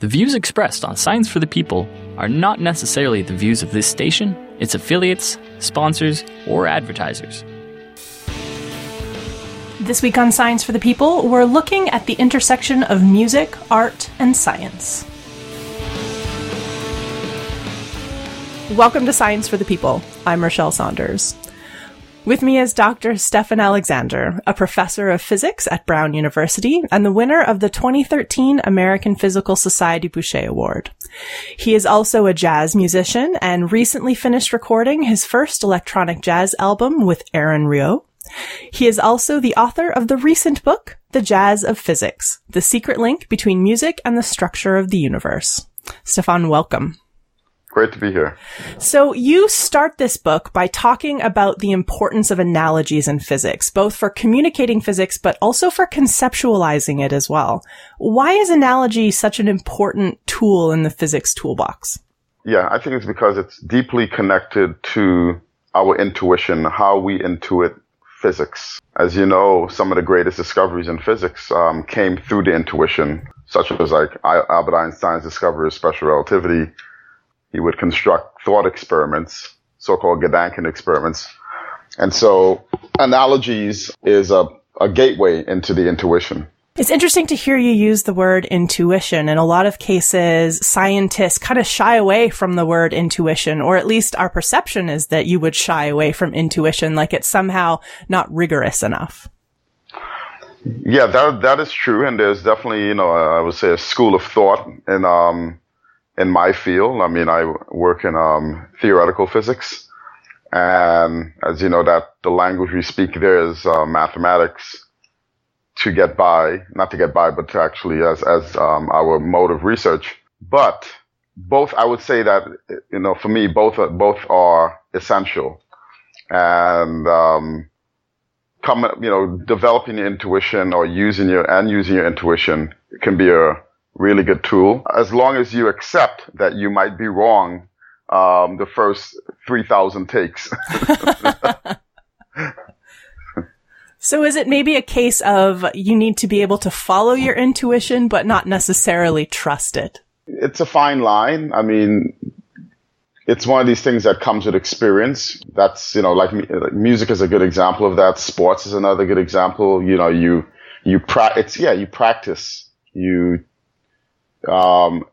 The views expressed on Science for the People are not necessarily the views of this station, its affiliates, sponsors, or advertisers. This week on Science for the People, we're looking at the intersection of music, art, and science. Welcome to Science for the People. I'm Rachelle Saunders. With me is Dr. Stephon Alexander, a professor of physics at Brown University and the winner of the 2013 American Physical Society Bouchet Award. He is also a jazz musician and recently finished recording his first electronic jazz album with Aaron Rio. He is also the author of the recent book, The Jazz of Physics, the secret link between music and the structure of the universe. Stephon, welcome. Great to be here. So you start this book by talking about the importance of analogies in physics, both for communicating physics, but also for conceptualizing it as well. Why is analogy such an important tool in the physics toolbox? Yeah, I think it's because it's deeply connected to our intuition, how we intuit physics. As you know, some of the greatest discoveries in physics um, came through the intuition, such as like Albert Einstein's discovery of special relativity, he would construct thought experiments, so-called Gedanken experiments. And so analogies is a, a gateway into the intuition. It's interesting to hear you use the word intuition. In a lot of cases, scientists kind of shy away from the word intuition, or at least our perception is that you would shy away from intuition, like it's somehow not rigorous enough. Yeah, that that is true, and there's definitely, you know, I would say a school of thought in um, in my field. I mean, I work in um, theoretical physics, and as you know, that the language we speak there is uh, mathematics to get by, not to get by, but to actually as as um, our mode of research. But both, I would say that you know, for me, both are, both are essential, and um, come, you know, developing your intuition or using your and using your intuition can be a really good tool as long as you accept that you might be wrong um, the first 3,000 takes. so is it maybe a case of you need to be able to follow your intuition, but not necessarily trust it? It's a fine line. I mean, it's one of these things that comes with experience. That's, you know, like music is a good example of that. Sports is another good example. You know, you, you pra- it's, yeah, you practice. You um,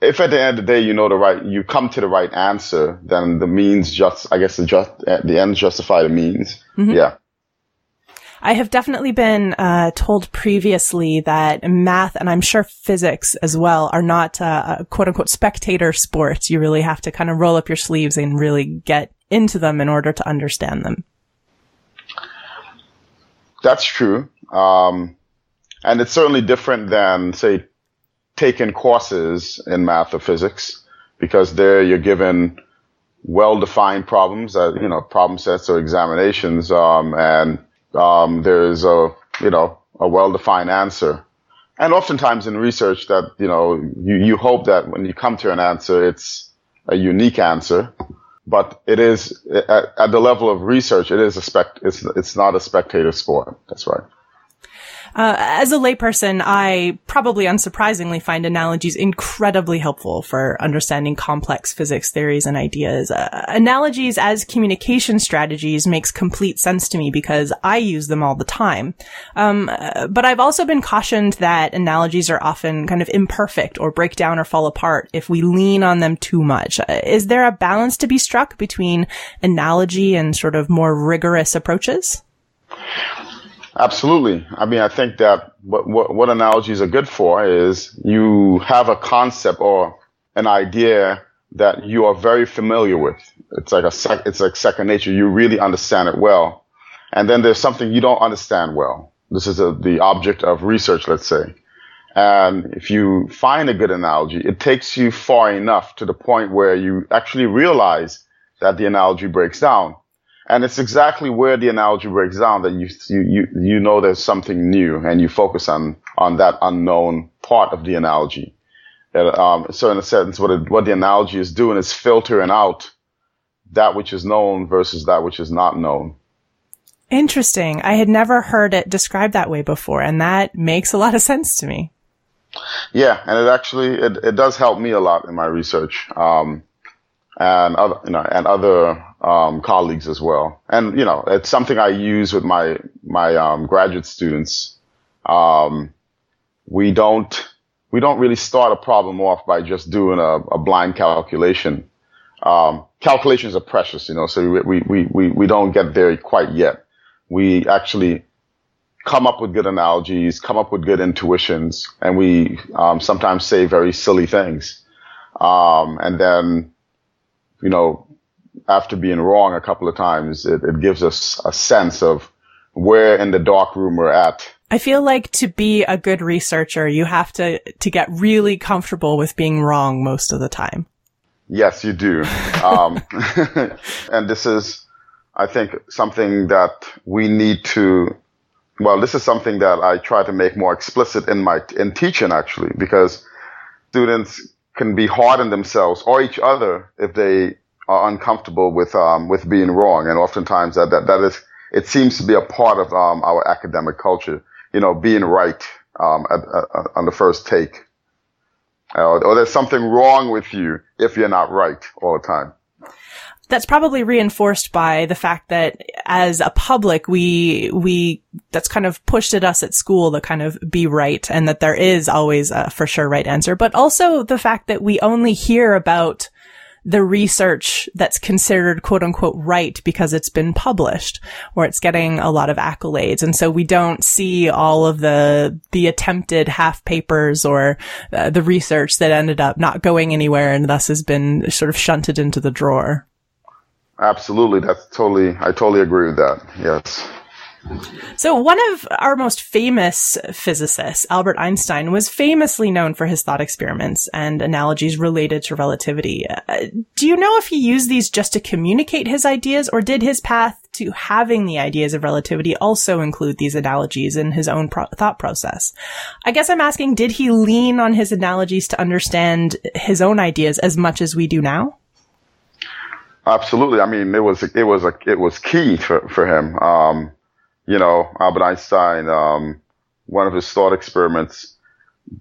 if at the end of the day you know the right, you come to the right answer, then the means just, I guess the just, the ends justify the means. Mm-hmm. Yeah. I have definitely been uh, told previously that math and I'm sure physics as well are not uh, quote unquote spectator sports. You really have to kind of roll up your sleeves and really get into them in order to understand them. That's true. Um, and it's certainly different than, say, taken courses in math or physics because there you're given well-defined problems, uh, you know, problem sets or examinations, um, and um, there's a you know a well-defined answer. And oftentimes in research, that you know you you hope that when you come to an answer, it's a unique answer, but it is at, at the level of research, it is a spect. It's it's not a spectator sport. That's right. Uh, as a layperson, I probably unsurprisingly find analogies incredibly helpful for understanding complex physics theories and ideas. Uh, analogies as communication strategies makes complete sense to me because I use them all the time. Um, uh, but I've also been cautioned that analogies are often kind of imperfect or break down or fall apart if we lean on them too much. Uh, is there a balance to be struck between analogy and sort of more rigorous approaches? Absolutely. I mean, I think that what, what, what analogies are good for is you have a concept or an idea that you are very familiar with. It's like a sec, it's like second nature. You really understand it well. And then there's something you don't understand well. This is a, the object of research, let's say. And if you find a good analogy, it takes you far enough to the point where you actually realize that the analogy breaks down. And it's exactly where the analogy breaks down that you, you, you know there's something new and you focus on, on that unknown part of the analogy. um, so in a sense, what, it, what the analogy is doing is filtering out that which is known versus that which is not known. Interesting. I had never heard it described that way before, and that makes a lot of sense to me. Yeah, and it actually it, it does help me a lot in my research, um, and other you know and other um, colleagues as well. And you know it's something I use with my my um, graduate students. Um, we don't we don't really start a problem off by just doing a, a blind calculation. Um, calculations are precious, you know, so we, we, we, we don't get there quite yet. We actually come up with good analogies, come up with good intuitions, and we um, sometimes say very silly things. Um, and then, you know, after being wrong a couple of times, it, it gives us a sense of where in the dark room we're at. I feel like to be a good researcher, you have to, to get really comfortable with being wrong most of the time. Yes, you do. Um, and this is, I think, something that we need to well, this is something that I try to make more explicit in my in teaching actually, because students can be hard on themselves or each other if they are uncomfortable with um, with being wrong, and oftentimes that that, that is it seems to be a part of um, our academic culture. You know, being right um, at, on the first take, uh, or there's something wrong with you if you're not right all the time that's probably reinforced by the fact that as a public, we, we, that's kind of pushed at us at school to kind of be right and that there is always a for sure right answer, but also the fact that we only hear about the research that's considered quote unquote right because it's been published or it's getting a lot of accolades. And so we don't see all of the, the attempted half papers or uh, the research that ended up not going anywhere and thus has been sort of shunted into the drawer. Absolutely. That's totally, I totally agree with that. Yes. So one of our most famous physicists, Albert Einstein, was famously known for his thought experiments and analogies related to relativity. Uh, do you know if he used these just to communicate his ideas or did his path to having the ideas of relativity also include these analogies in his own pro- thought process? I guess I'm asking, did he lean on his analogies to understand his own ideas as much as we do now? Absolutely. I mean, it was it was a it was key for for him. Um, you know, Albert Einstein. Um, one of his thought experiments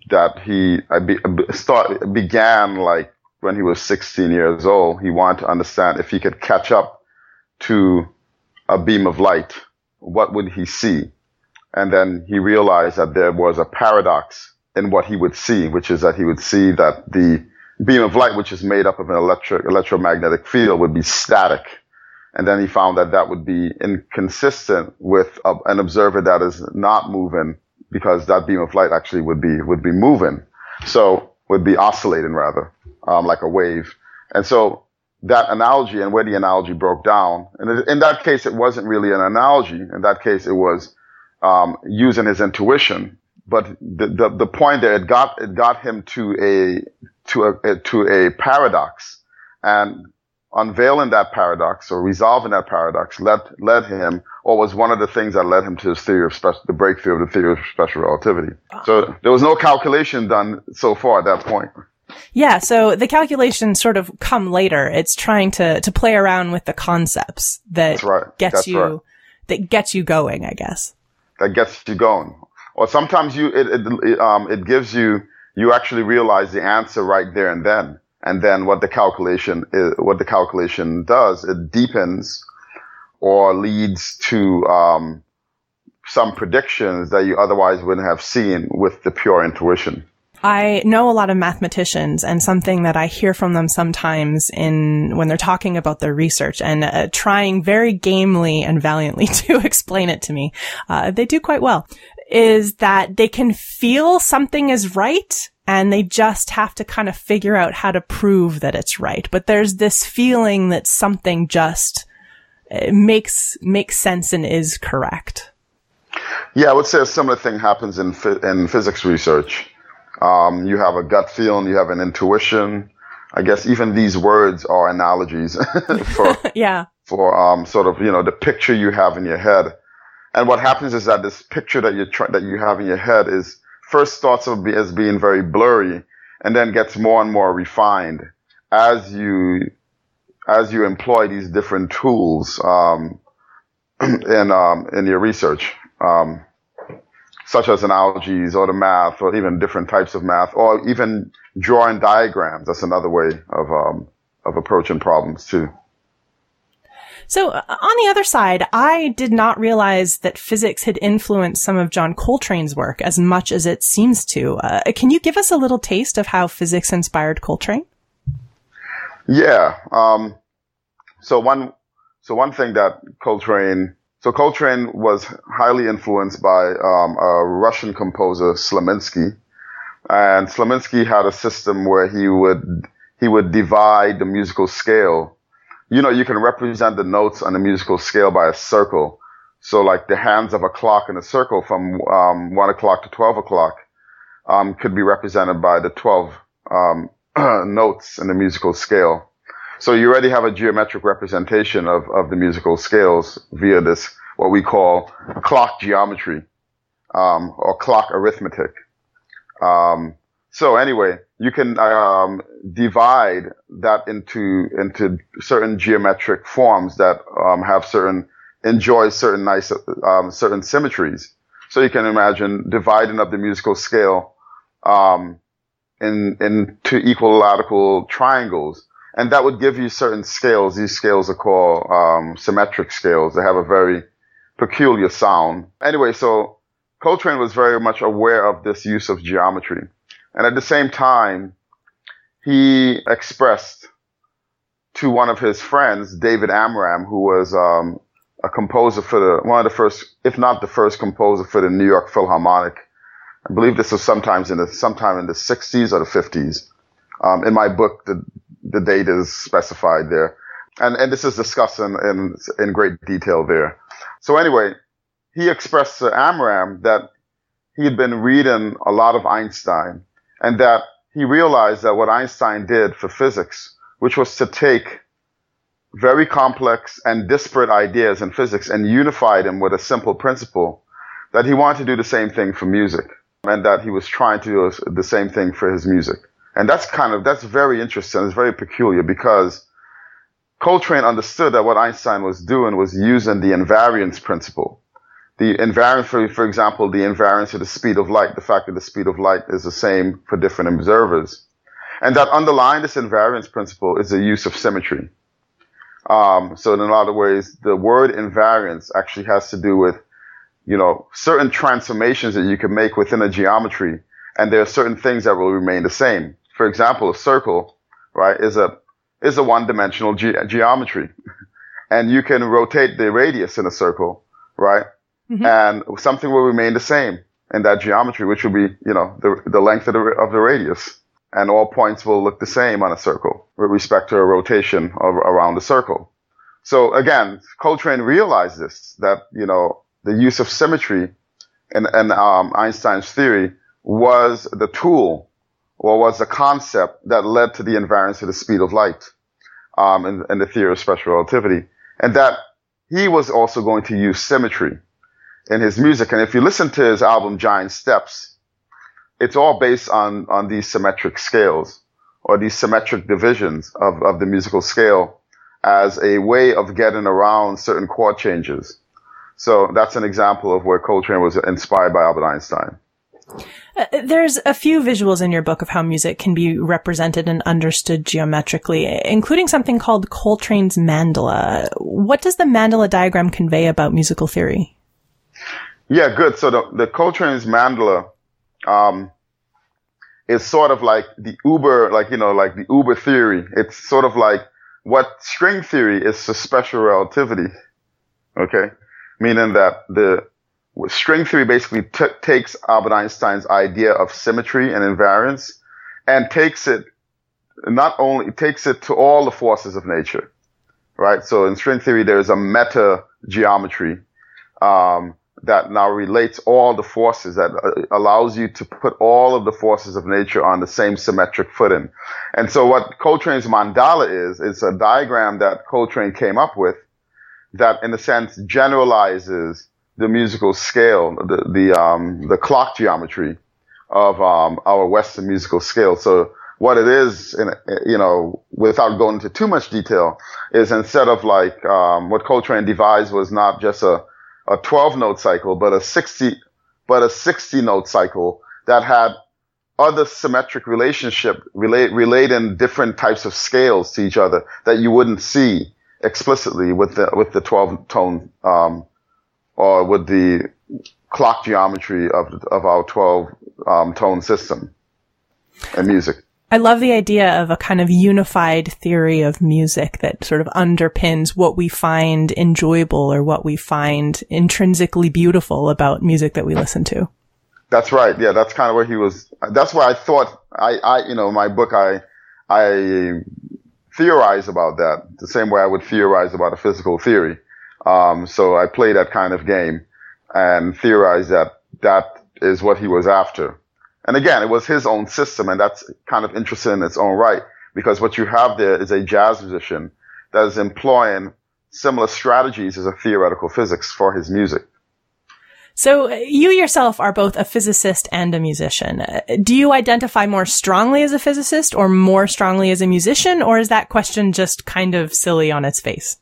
that he be, start began like when he was 16 years old. He wanted to understand if he could catch up to a beam of light, what would he see? And then he realized that there was a paradox in what he would see, which is that he would see that the beam of light, which is made up of an electric, electromagnetic field, would be static. And then he found that that would be inconsistent with a, an observer that is not moving because that beam of light actually would be, would be moving. So would be oscillating rather, um, like a wave. And so that analogy and where the analogy broke down, and in that case, it wasn't really an analogy. In that case, it was, um, using his intuition. But the, the, the point there, it got, it got him to a, to a, to a paradox and unveiling that paradox or resolving that paradox led, led him or was one of the things that led him to his theory of special, the breakthrough of the theory of special relativity. So there was no calculation done so far at that point. Yeah, so the calculations sort of come later. It's trying to to play around with the concepts that right. gets That's you right. that gets you going, I guess. That gets you going. Or sometimes you it it, it um it gives you you actually realize the answer right there and then. And then what the calculation is, what the calculation does, it deepens or leads to um, some predictions that you otherwise wouldn't have seen with the pure intuition. I know a lot of mathematicians and something that I hear from them sometimes in when they're talking about their research and uh, trying very gamely and valiantly to explain it to me. Uh, they do quite well is that they can feel something is right and they just have to kind of figure out how to prove that it's right. But there's this feeling that something just uh, makes, makes sense and is correct. Yeah, I would say a similar thing happens in in physics research. Um, you have a gut feeling, you have an intuition. I guess even these words are analogies for yeah for um, sort of you know the picture you have in your head. And what happens is that this picture that you try, that you have in your head is first starts as being very blurry and then gets more and more refined as you as you employ these different tools um, in um, in your research. Um, such as analogies or the math or even different types of math or even drawing diagrams. That's another way of, um, of approaching problems too. So uh, on the other side, I did not realize that physics had influenced some of John Coltrane's work as much as it seems to. Uh, can you give us a little taste of how physics inspired Coltrane? Yeah. Um, so one, so one thing that Coltrane, so Coltrane was highly influenced by um, a Russian composer, Slonimsky, and Slonimsky had a system where he would he would divide the musical scale you know, you can represent the notes on a musical scale by a circle. So like the hands of a clock in a circle from um, one o'clock to twelve o'clock um, could be represented by the twelve um, notes in the musical scale. So you already have a geometric representation of, of the musical scales via this what we call clock geometry um, or clock arithmetic. Um, so anyway, you can um, divide that into into certain geometric forms that um, have certain enjoy certain nice um, certain symmetries. So you can imagine dividing up the musical scale um, in into equilateral triangles, and that would give you certain scales. These scales are called um, symmetric scales. They have a very peculiar sound. Anyway, so Coltrane was very much aware of this use of geometry. And at the same time, he expressed to one of his friends, David Amram, who was um, a composer for the one of the first, if not the first composer for the New York Philharmonic. I believe this was sometimes in the sometime in the 60s or the 50s. Um, in my book, the the date is specified there, and and this is discussed in in, in great detail there. So anyway, he expressed to Amram that he had been reading a lot of Einstein and that he realized that what Einstein did for physics, which was to take very complex and disparate ideas in physics and unify them with a simple principle, that he wanted to do the same thing for music and that he was trying to do the same thing for his music. And that's kind of, that's very interesting. It's very peculiar because Coltrane understood that what Einstein was doing was using the invariance principle the invariance, for, for example, the invariance of the speed of light, the fact that the speed of light is the same for different observers. And that underlying this invariance principle is the use of symmetry. Um, so in a lot of ways, the word invariance actually has to do with, you know, certain transformations that you can make within a geometry, and there are certain things that will remain the same. For example, a circle, right, is a is a one-dimensional ge- geometry, and you can rotate the radius in a circle, right, mm-hmm. and something will remain the same in that geometry, which will be, you know, the, the length of the, of the radius. And all points will look the same on a circle with respect to a rotation of, around the circle. So again, Coltrane realized this, that, you know, the use of symmetry in, in um, Einstein's theory was the tool or was the concept that led to the invariance of the speed of light um, in, in the theory of special relativity. And that he was also going to use symmetry in his music. And if you listen to his album Giant Steps, it's all based on, on these symmetric scales or these symmetric divisions of, of the musical scale as a way of getting around certain chord changes. So that's an example of where Coltrane was inspired by Albert Einstein. Uh, there's a few visuals in your book of how music can be represented and understood geometrically, including something called Coltrane's mandala. What does the mandala diagram convey about musical theory? Yeah, good. So the, the Coltrane's mandala, um, is sort of like the Uber, like, you know, like the Uber theory. It's sort of like what string theory is to special relativity. Okay. Meaning that the string theory basically t- takes Albert Einstein's idea of symmetry and invariance and takes it not only takes it to all the forces of nature, right? So in string theory, there's a meta geometry, um, that now relates all the forces that uh, allows you to put all of the forces of nature on the same symmetric footing. And so what Coltrane's mandala is, is a diagram that Coltrane came up with that in a sense generalizes the musical scale, the, the, um, the clock geometry of, um, our Western musical scale. So what it is, in, you know, without going into too much detail, is instead of like, um, what Coltrane devised was not just a, a 12 note cycle, but a 60, but a 60 note cycle that had other symmetric relationship relate in different types of scales to each other that you wouldn't see explicitly with the with the 12 tone um, or with the clock geometry of of our 12 um, tone system and music. I love the idea of a kind of unified theory of music that sort of underpins what we find enjoyable or what we find intrinsically beautiful about music that we listen to. That's right. Yeah, that's kind of where he was. That's why I thought I, I, you know, my book, I, I theorize about that the same way I would theorize about a physical theory. Um, so I play that kind of game and theorize that that is what he was after. And again, it was his own system, and that's kind of interesting in its own right, because what you have there is a jazz musician that is employing similar strategies as a theoretical physics for his music. So uh, you yourself are both a physicist and a musician. Uh, do you identify more strongly as a physicist or more strongly as a musician, or is that question just kind of silly on its face?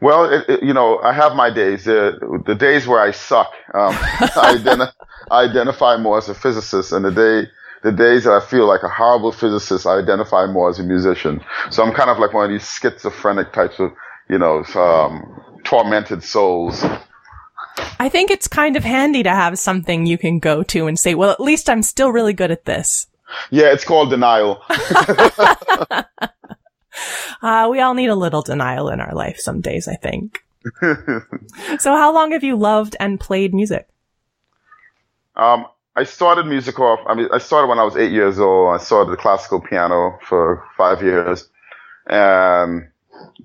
Well, it, it, you know, I have my days. Uh, the days where I suck, um, I, identi- I, identify more as a physicist, and the day, the days that I feel like a horrible physicist, I identify more as a musician. So I'm kind of like one of these schizophrenic types of, you know, um, tormented souls. I think it's kind of handy to have something you can go to and say, well, at least I'm still really good at this. Yeah, it's called denial. Uh, we all need a little denial in our life some days, I think. so how long have you loved and played music? Um, I started music off, I mean, I started when I was eight years old. I started the classical piano for five years and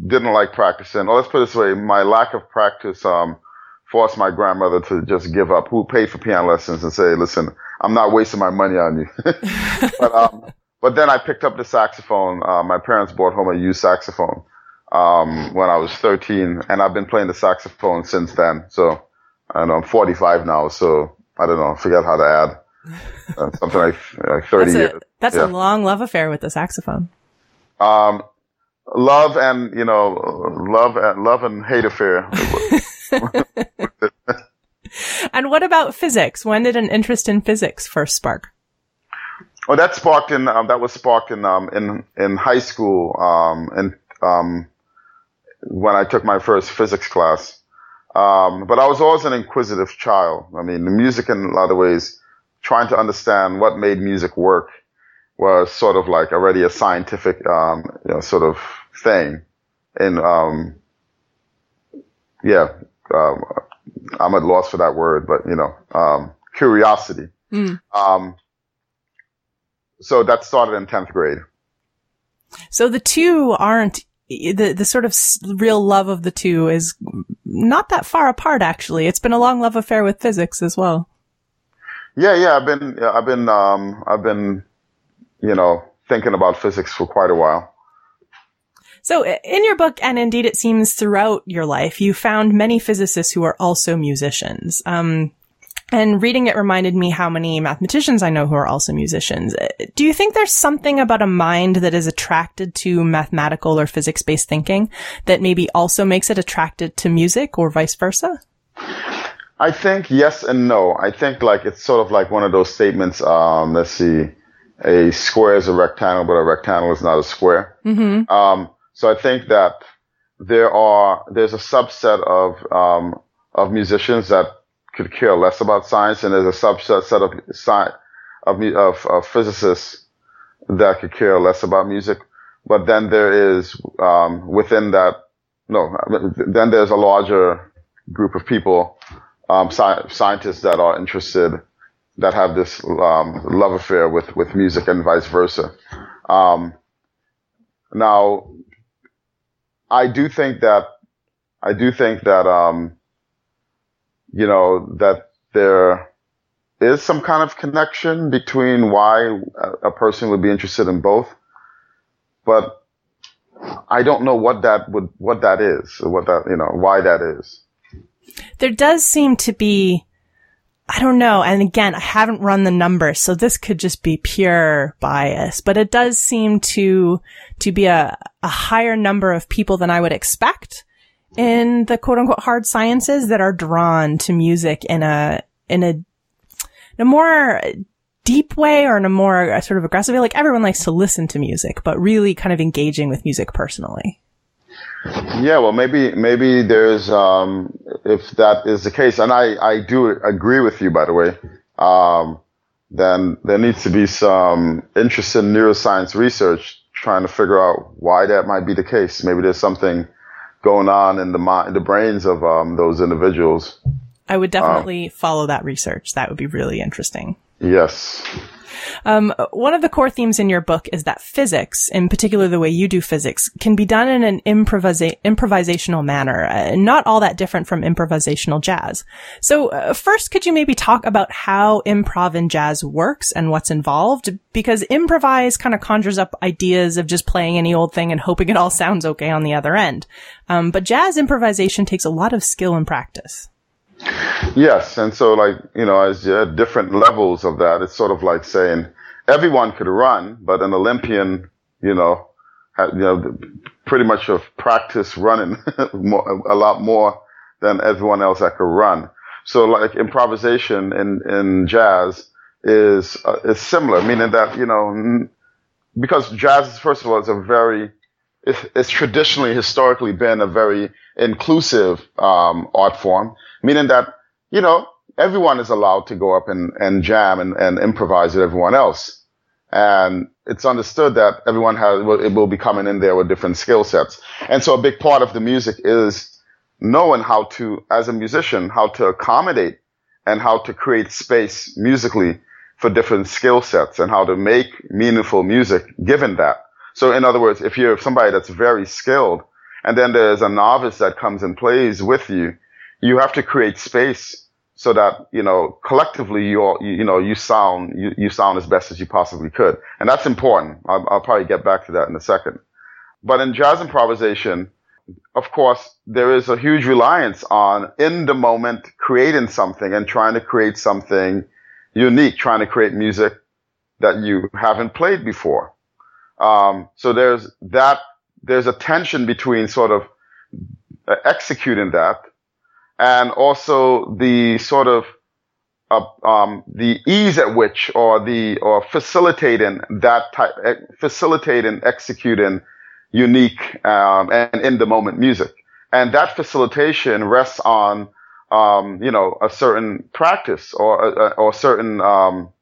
didn't like practicing. Let's put it this way. My lack of practice, um, forced my grandmother to just give up, who paid for piano lessons and say, listen, I'm not wasting my money on you. but, um, but then I picked up the saxophone. Uh, my parents brought home a used saxophone um, when I was 13, and I've been playing the saxophone since then. So I'm 45 now, so I don't know. Forget how to add. Uh, something like, like 30 that's a, years. That's yeah. a long love affair with the saxophone. Um, love and you know, love and love and hate affair. and what about physics? When did an interest in physics first spark? Oh, that sparked in um, that was sparked in um, in in high school um, and um, when I took my first physics class. Um, but I was always an inquisitive child. I mean, the music in a lot of ways, trying to understand what made music work was sort of like already a scientific, um, you know, sort of thing. And, um, yeah, um, I'm at loss for that word, but you know, um, curiosity. Mm. Um, so that started in 10th grade. So the two aren't the the sort of real love of the two is not that far apart actually. It's been a long love affair with physics as well. Yeah, yeah, I've been I've been um I've been you know thinking about physics for quite a while. So in your book, and indeed it seems throughout your life, you found many physicists who are also musicians. Um, and reading it reminded me how many mathematicians I know who are also musicians. Do you think there's something about a mind that is attracted to mathematical or physics based thinking that maybe also makes it attracted to music or vice versa? I think yes and no. I think like it's sort of like one of those statements. Um, let's see, a square is a rectangle, but a rectangle is not a square. Mm-hmm. Um, so I think that there are there's a subset of um, of musicians that could care less about science, and there's a subset set of of, of, of physicists that could care less about music. But then there is um, within that no, then there's a larger group of people, um, sci- scientists that are interested, that have this um, love affair with with music and vice versa. Um, now, I do think that I do think that um, you know, that there is some kind of connection between why a person would be interested in both. But I don't know what that would, what that is, what that, you know, why that is. There does seem to be, I don't know. And again, I haven't run the numbers, so this could just be pure bias, but it does seem to, to be a, a higher number of people than I would expect in the quote unquote hard sciences that are drawn to music in a in a, in a more deep way or in a more sort of aggressive way? Like everyone likes to listen to music, but really kind of engaging with music personally. Yeah, well, maybe maybe there's um, if that is the case, and I I do agree with you, by the way. Um, then there needs to be some interest in neuroscience research trying to figure out why that might be the case. Maybe there's something going on in the mind, the brains of um, those individuals. I would definitely um, follow that research. That would be really interesting. Yes. Um, one of the core themes in your book is that physics, in particular the way you do physics, can be done in an improvisa- improvisational manner, uh, not all that different from improvisational jazz. So, uh, first, could you maybe talk about how improv in jazz works and what's involved? Because improvise kind of conjures up ideas of just playing any old thing and hoping it all sounds okay on the other end. Um, but jazz improvisation takes a lot of skill and practice. Yes, and so like you know, as you had different levels of that, it's sort of like saying everyone could run, but an Olympian, you know, had, you know, pretty much have practiced running more, a lot more than everyone else that could run. So like improvisation in in jazz is uh, is similar, meaning that you know because jazz first of all is a very it's, traditionally historically been a very inclusive um, art form meaning that, you know, everyone is allowed to go up and, and jam and, and improvise with everyone else. And it's understood that everyone has, it will be coming in there with different skill sets. And so a big part of the music is knowing how to, as a musician, how to accommodate and how to create space musically for different skill sets and how to make meaningful music given that. So in other words, if you're somebody that's very skilled and then there's a novice that comes and plays with you, you have to create space so that you know collectively you all you know you sound you, you sound as best as you possibly could, and that's important. I'll, I'll probably get back to that in a second. But in jazz improvisation, of course, there is a huge reliance on in the moment creating something and trying to create something unique, trying to create music that you haven't played before. Um, so there's that, there's a tension between sort of uh, executing that and also the sort of uh, um, the ease at which or the or facilitating that type eh, facilitating executing unique um, and in the moment music. And that facilitation rests on um, you know a certain practice or a, or certain um,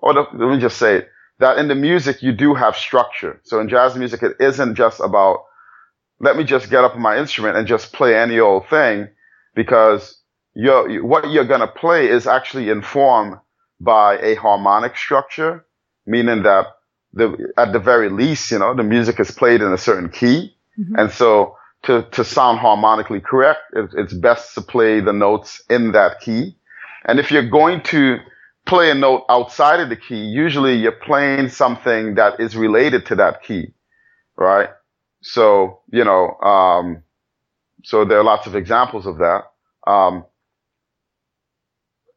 or the, let me just say that in the music you do have structure so in jazz music it isn't just about let me just get up on my instrument and just play any old thing because you're, what you're going to play is actually informed by a harmonic structure, meaning that the, at the very least, you know, the music is played in a certain key. Mm-hmm. And so to, to sound harmonically correct, it, it's best to play the notes in that key. And if you're going to play a note outside of the key, usually you're playing something that is related to that key, right? So, you know, um, so there are lots of examples of that. Um,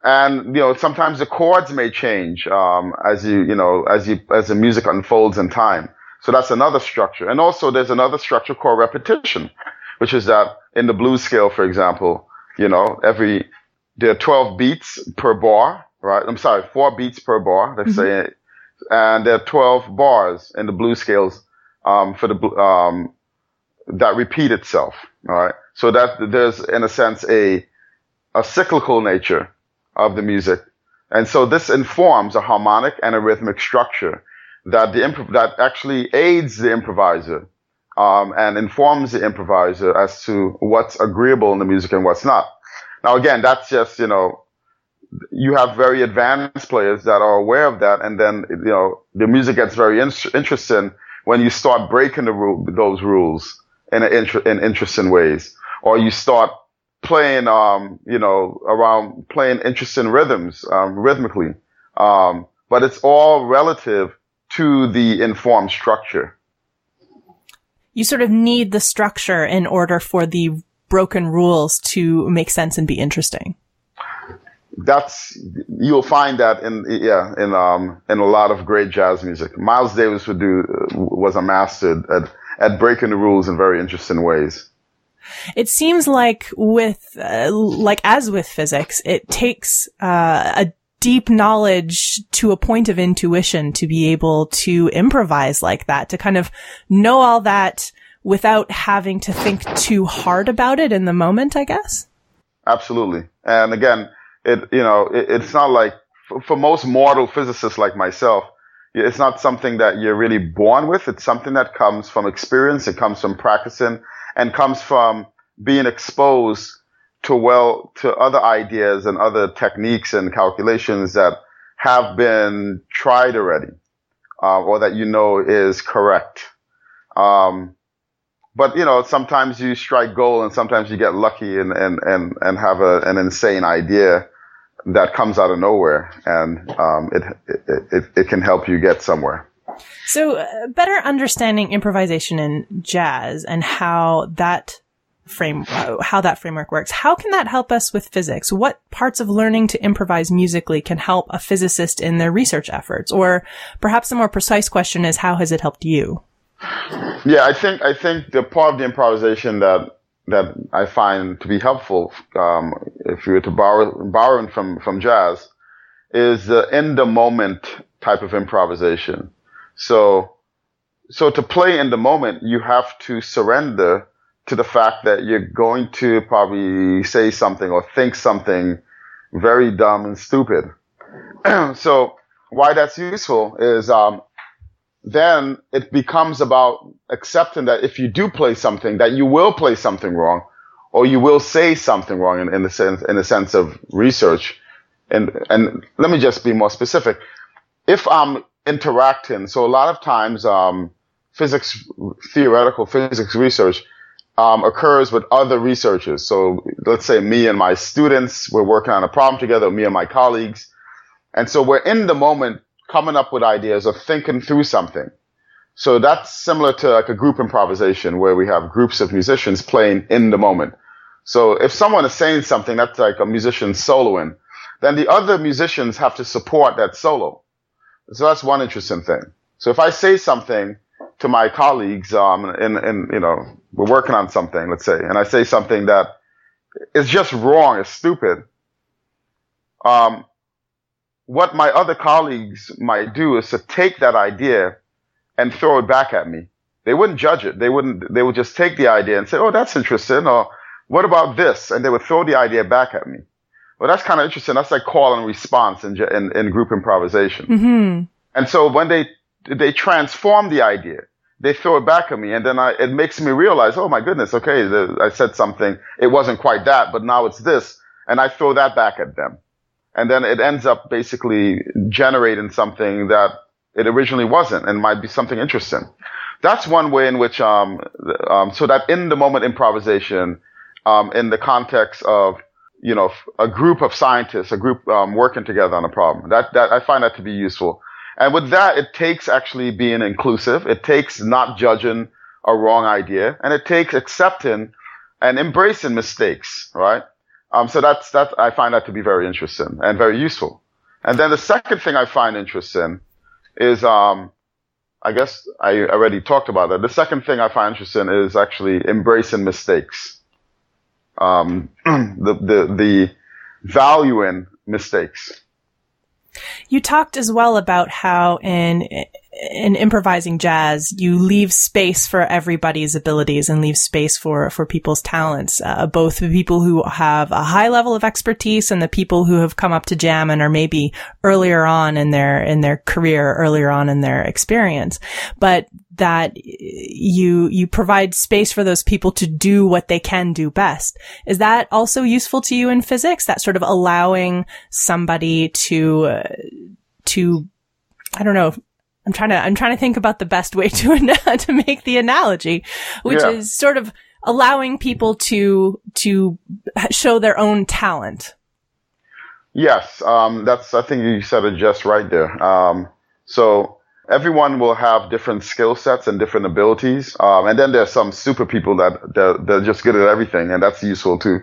and you know sometimes the chords may change um, as you you know as you as the music unfolds in time. So that's another structure. And also there's another structure called repetition, which is that in the blues scale, for example, you know every there are 12 beats per bar, right? I'm sorry, four beats per bar. Let's mm-hmm. say, and there are 12 bars in the blues scales um, for the um, that repeat itself. All right. So that there's in a sense a, a cyclical nature of the music. And so this informs a harmonic and a rhythmic structure that the improv- that actually aids the improviser um, and informs the improviser as to what's agreeable in the music and what's not. Now again, that's just you know you have very advanced players that are aware of that, and then you know the music gets very in- interesting when you start breaking the ru- those rules in, inter- in interesting ways, or you start playing, um, you know, around playing interesting rhythms, um, rhythmically. Um, but it's all relative to the informed structure. You sort of need the structure in order for the broken rules to make sense and be interesting. That's you'll find that in yeah in um in a lot of great jazz music. Miles Davis would do was a master at at breaking the rules in very interesting ways. It seems like with, uh, like as with physics, it takes uh, a deep knowledge to a point of intuition to be able to improvise like that, to kind of know all that without having to think too hard about it in the moment, I guess. Absolutely. And again, it, you know, it, it's not like for, most mortal physicists like myself, it's not something that you're really born with. It's something that comes from experience. It comes from practicing and comes from being exposed to well, to other ideas and other techniques and calculations that have been tried already, uh, or that you know is correct. Um, but you know, sometimes you strike gold and sometimes you get lucky and, and, and, and have a, an insane idea that comes out of nowhere and, um, it, it, it, it can help you get somewhere. So, uh, better understanding improvisation in jazz and how that frame, uh, how that framework works. How can that help us with physics? What parts of learning to improvise musically can help a physicist in their research efforts? Or perhaps a more precise question is, how has it helped you? Yeah, I think I think the part of the improvisation that that I find to be helpful, um, if you were to borrow borrowing from from jazz, is the in the moment type of improvisation. So, so to play in the moment, you have to surrender to the fact that you're going to probably say something or think something very dumb and stupid. so why that's useful is um, then it becomes about accepting that if you do play something, that you will play something wrong, or you will say something wrong in, in the sense in the sense of research. And and let me just be more specific. If I'm interacting, so a lot of times um, physics, theoretical physics research um, occurs with other researchers. So let's say me and my students, we're working on a problem together, me and my colleagues. And so we're in the moment coming up with ideas or thinking through something. So that's similar to like a group improvisation where we have groups of musicians playing in the moment. So if someone is saying something that's like a musician soloing, then the other musicians have to support that solo. So that's one interesting thing. So if I say something to my colleagues, um, and, and, you know, we're working on something, let's say, and I say something that is just wrong, it's stupid, um, what my other colleagues might do is to take that idea and throw it back at me. They wouldn't judge it. They wouldn't, they would just take the idea and say, Oh, that's interesting. Or what about this? And they would throw the idea back at me. Well, that's kind of interesting. That's like call and response in, in, in group improvisation. Mm-hmm. And so when they, they transform the idea, they throw it back at me and then I, it makes me realize, oh my goodness, okay, the, I said something. It wasn't quite that, but now it's this. And I throw that back at them and then it ends up basically generating something that it originally wasn't and might be something interesting. That's one way in which, um, um, so that in the moment improvisation, um, in the context of, you know, a group of scientists, a group, um, working together on a problem, that, that, I find that to be useful. And with that, it takes actually being inclusive. It takes not judging a wrong idea and it takes accepting and embracing mistakes, right? Um, so that's, that, I find that to be very interesting and very useful. And then the second thing I find interesting is, um, I guess I already talked about that. The second thing I find interesting is actually embracing mistakes. Um, the, the, the valuing mistakes. You talked as well about how in in improvising jazz, you leave space for everybody's abilities and leave space for for people's talents, uh, both the people who have a high level of expertise and the people who have come up to jam and are maybe earlier on in their in their career, earlier on in their experience. But that you you provide space for those people to do what they can do best. Is that also useful to you in physics? That sort of allowing somebody to uh, to I don't know. I'm trying to I'm trying to think about the best way to to make the analogy, which yeah. is sort of allowing people to to show their own talent. Yes, um, that's I think you said it just right there. Um, so everyone will have different skill sets and different abilities. Um, and then there's some super people that they're, they're, just good at everything, and that's useful too.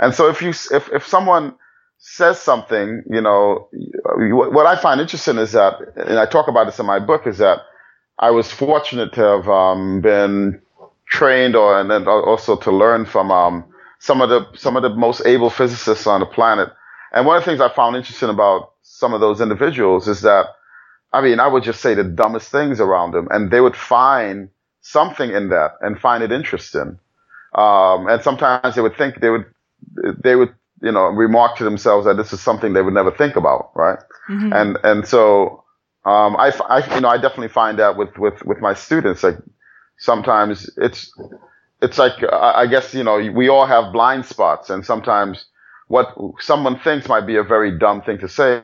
And so if you if if someone says something, you know, what I find interesting is that, and I talk about this in my book, is that I was fortunate to have um, been trained or and then also to learn from um, some of the some of the most able physicists on the planet. And one of the things I found interesting about some of those individuals is that, I mean, I would just say the dumbest things around them, and they would find something in that and find it interesting. Um, and sometimes they would think they would they would you know remark to themselves that this is something they would never think about, right? Mm-hmm. And and so um, I, I you know I definitely find that with with with my students like sometimes it's it's like I guess you know we all have blind spots, and sometimes what someone thinks might be a very dumb thing to say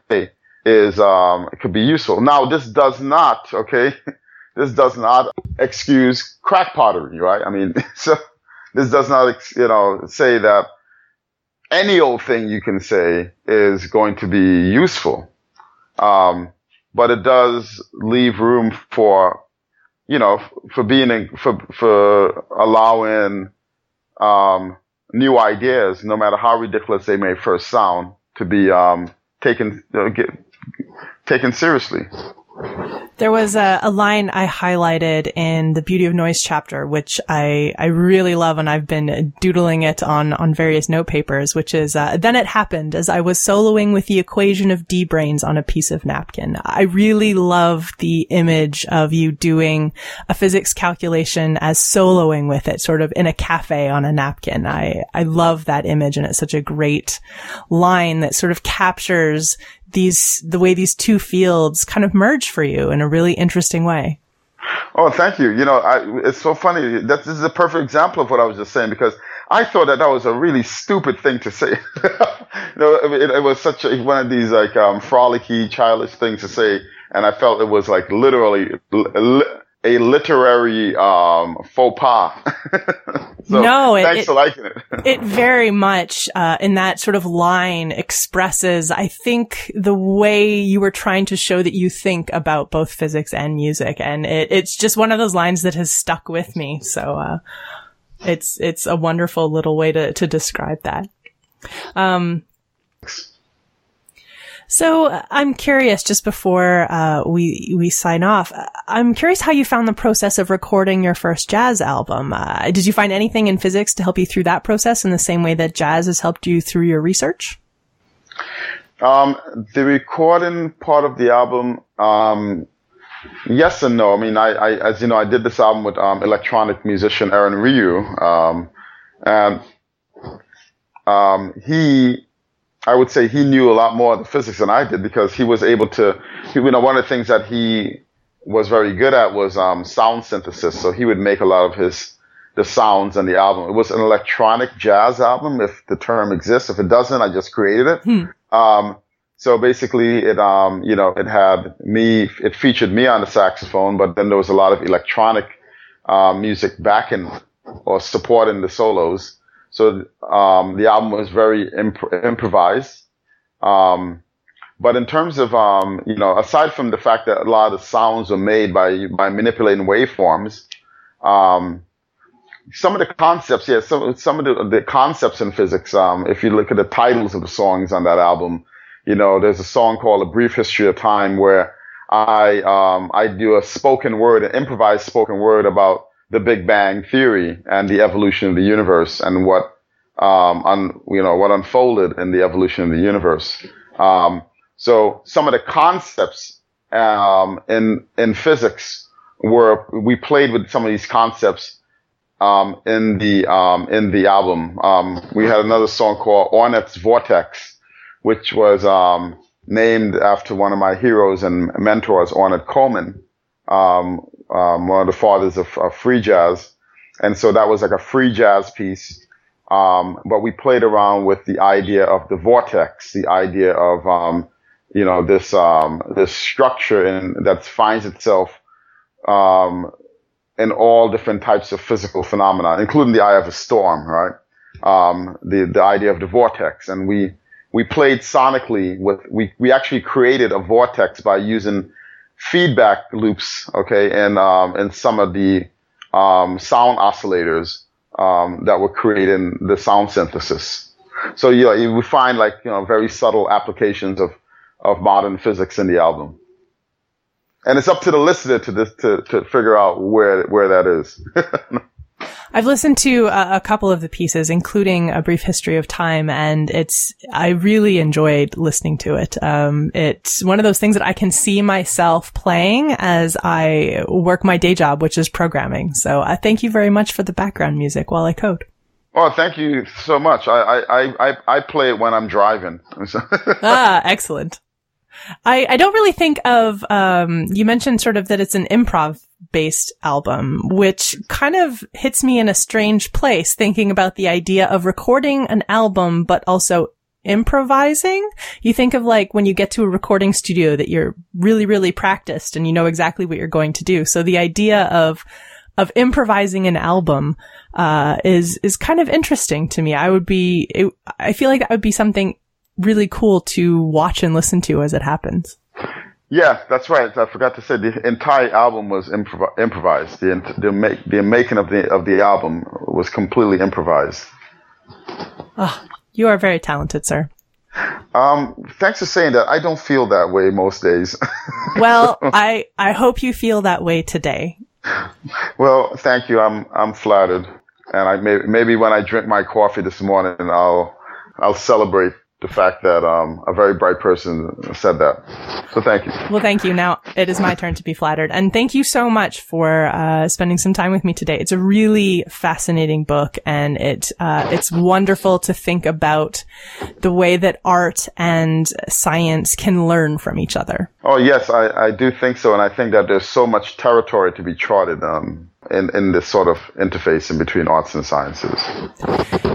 is um, it could be useful. Now, this does not, okay, this does not excuse crack pottery, right? I mean, so this does not, you know, say that any old thing you can say is going to be useful. Um, but it does leave room for, you know, for being, for, for allowing, um, new ideas, no matter how ridiculous they may first sound, to be um, taken uh, get, taken seriously. There was a, a, line I highlighted in the Beauty of Noise chapter, which I, I really love, and I've been doodling it on, on various note papers, which is, uh, then it happened as I was soloing with the equation of D branes on a piece of napkin. I really love the image of you doing a physics calculation as soloing with it, sort of in a cafe on a napkin. I, I love that image, and it's such a great line that sort of captures these, the way these two fields kind of merge for you in a really interesting way. Oh, thank you. You know, I, it's so funny. That this is a perfect example of what I was just saying because I thought that that was a really stupid thing to say. you know, it, it, was such a, one of these like um, frolicky, childish things to say, and I felt it was like literally li- a literary um, faux pas. so no, it, thanks it, for liking it. it very much uh, in that sort of line expresses, I think, the way you were trying to show that you think about both physics and music, and it, it's just one of those lines that has stuck with me. So uh, it's it's a wonderful little way to to describe that. Um, so uh, I'm curious, just before uh, we we sign off, uh, I'm curious how you found the process of recording your first jazz album. Uh, did you find anything in physics to help you through that process in the same way that jazz has helped you through your research? Um, the recording part of the album, um, yes and no. I mean, I, I, as you know, I did this album with um, electronic musician Erin Rioux, um, and um, he I would say he knew a lot more of the physics than I did because he was able to, you know, one of the things that he was very good at was um, sound synthesis. So he would make a lot of his the sounds on the album. It was an electronic jazz album, if the term exists. If it doesn't, I just created it. Hmm. Um, so basically, it um, you know, it had me. It featured me on the saxophone, but then there was a lot of electronic uh, music backing or supporting the solos. So um, the album was very imp- improvised. Um, but in terms of um, you know, aside from the fact that a lot of sounds were made by by manipulating waveforms, um, some of the concepts, yeah, some some of the, the concepts in physics. Um, if you look at the titles of the songs on that album, you know, there's a song called "A Brief History of Time" where I um, I do a spoken word, an improvised spoken word about the Big Bang theory and the evolution of the universe and what um, un, you know what unfolded in the evolution of the universe. Um, so some of the concepts um, in in physics were we played with some of these concepts um, in the um, in the album. Um, we had another song called Ornette's Vortex, which was named after one of my heroes and mentors, Ornette Coleman um, um, one of the fathers of, of, free jazz. And so that was like a free jazz piece. Um, but we played around with the idea of the vortex, the idea of, um, you know, this, um, this structure in, that finds itself, um, in all different types of physical phenomena, including the eye of a storm, right? Um, the, the idea of the vortex. And we, we played sonically with, we, we actually created a vortex by using feedback loops, okay, and um, and some of the um, sound oscillators um, that were creating the sound synthesis. So you know, you find like you know very subtle applications of of modern physics in the album, and it's up to the listener to this to to figure out where where that is. I've listened to a, a, couple of the pieces, including A Brief History of Time, and it's, I really enjoyed listening to it. Um, it's one of those things that I can see myself playing as I work my day job, which is programming. So I uh, thank you very much for the background music while I code. Oh, thank you so much. I, I, I, I play it when I'm driving. ah, excellent. I, I don't really think of, um, you mentioned sort of that it's an improv based album, which kind of hits me in a strange place thinking about the idea of recording an album, but also improvising. You think of like when you get to a recording studio that you're really, really practiced and you know exactly what you're going to do. So the idea of, of improvising an album, uh, is, is kind of interesting to me. I would be, it, I feel like that would be something really cool to watch and listen to as it happens. Yeah, that's right. I forgot to say the entire album was improv- improvised. The the, make, the making of the of the album was completely improvised. Oh, you are very talented, sir. Um, thanks for saying that. I don't feel that way most days. well, I I hope you feel that way today. Well, thank you. I'm I'm flattered, and I may, maybe when I drink my coffee this morning, I'll I'll celebrate the fact that um, a very bright person said that. So thank you. Well, thank you. Now it is my turn to be flattered. And thank you so much for uh, spending some time with me today. It's a really fascinating book and it uh, it's wonderful to think about the way that art and science can learn from each other. Oh, yes, I, I do think so. And I think that there's so much territory to be charted. Um, in, in this sort of interface in between arts and sciences.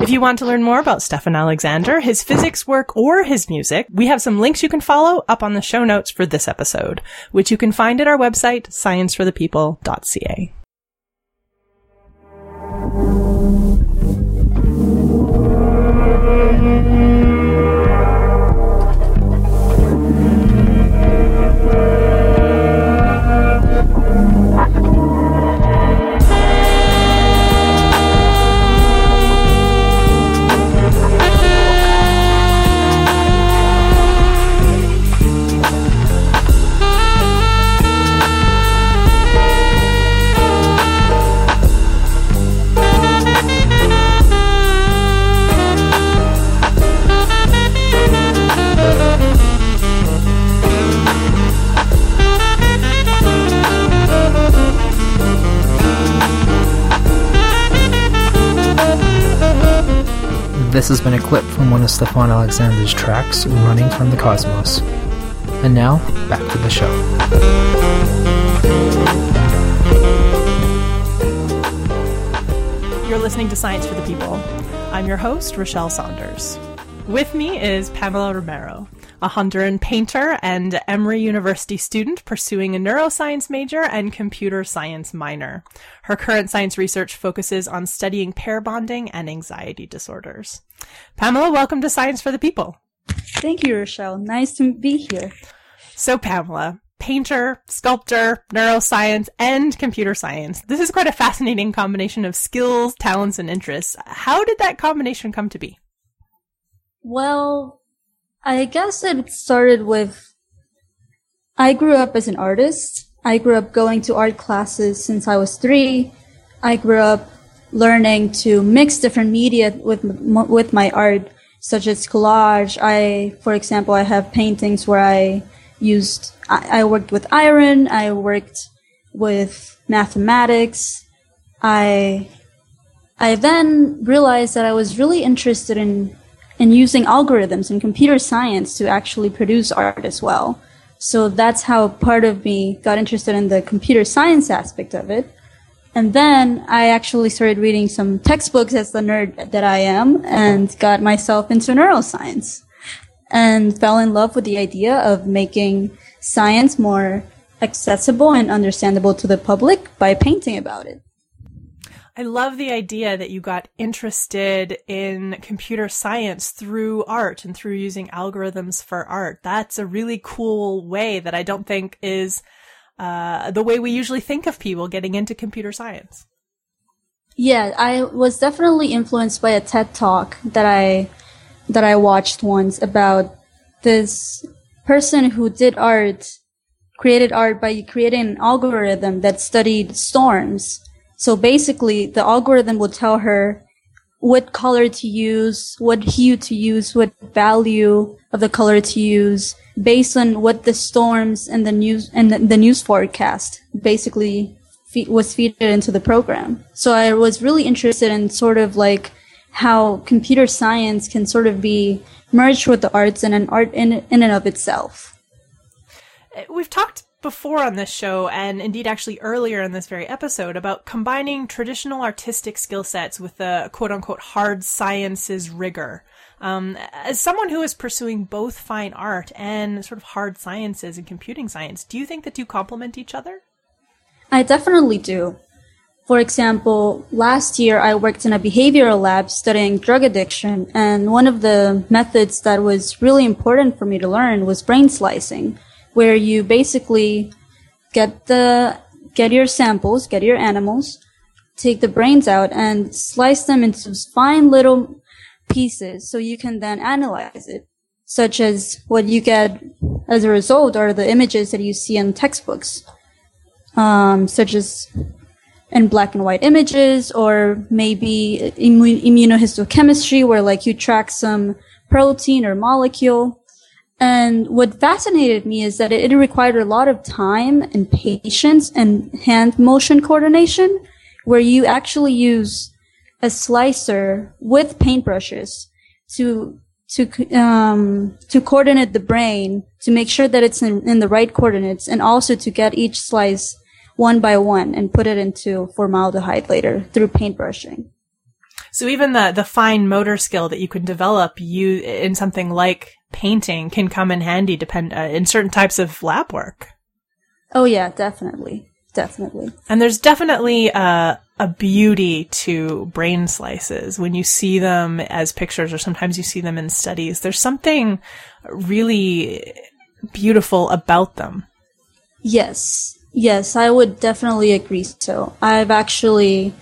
If you want to learn more about Stephon Alexander, his physics work, or his music, we have some links you can follow up on the show notes for this episode, which you can find at our website, scienceforthepeople.ca. This has been a clip from one of Stephon Alexander's tracks, Running from the Cosmos. And now, back to the show. You're listening to Science for the People. I'm your host, Rachelle Saunders. With me is Pamela Romero a Honduran painter and Emory University student pursuing a neuroscience major and computer science minor. Her current science research focuses on studying pair bonding and anxiety disorders. Pamela, welcome to Science for the People. Thank you, Rachelle. Nice to be here. So, Pamela, painter, sculptor, neuroscience, and computer science. This is quite a fascinating combination of skills, talents, and interests. How did that combination come to be? Well, I guess it started with I grew up as an artist. I grew up going to art classes since I was three. I grew up learning to mix different media with with my art, such as collage. I, for example, I have paintings where I used I, I worked with iron. I worked with mathematics. I I then realized that I was really interested in and using algorithms and computer science to actually produce art as well. So that's how part of me got interested in the computer science aspect of it. And then I actually started reading some textbooks as the nerd that I am and got myself into neuroscience and fell in love with the idea of making science more accessible and understandable to the public by painting about it. I love the idea that you got interested in computer science through art and through using algorithms for art. That's a really cool way that I don't think is uh, the way we usually think of people getting into computer science. Yeah, I was definitely influenced by a TED talk that I that I watched once about this person who did art, created art by creating an algorithm that studied storms So basically, the algorithm would tell her what color to use, what hue to use, what value of the color to use, based on what the storms and the news and the, the news forecast basically fe- was fed into the program. So I was really interested in sort of like how computer science can sort of be merged with the arts and an art in in and of itself. Uh, we've talked before on this show, and indeed actually earlier in this very episode, about combining traditional artistic skill sets with the quote unquote hard sciences rigor. Um, as someone who is pursuing both fine art and sort of hard sciences and computing science, do you think the two complement each other? I definitely do. For example, last year I worked in a behavioral lab studying drug addiction, and one of the methods that was really important for me to learn was brain slicing where you basically get the get your samples, get your animals, take the brains out and slice them into fine little pieces so you can then analyze it, such as what you get as a result are the images that you see in textbooks, um, such as in black and white images or maybe immunohistochemistry where like you track some protein or molecule and what fascinated me is that it, required a lot of time and patience and hand motion coordination where you actually use a slicer with paintbrushes to to um, to coordinate the brain to make sure that it's in, in the right coordinates and also to get each slice one by one and put it into formaldehyde later through paintbrushing. So even the the fine motor skill that you can develop you in something like painting can come in handy depend uh, in certain types of lab work. Oh yeah, definitely, definitely. And there's definitely a a beauty to brain slices when you see them as pictures, or sometimes you see them in studies. There's something really beautiful about them. Yes, yes, I would definitely agree. So I've actually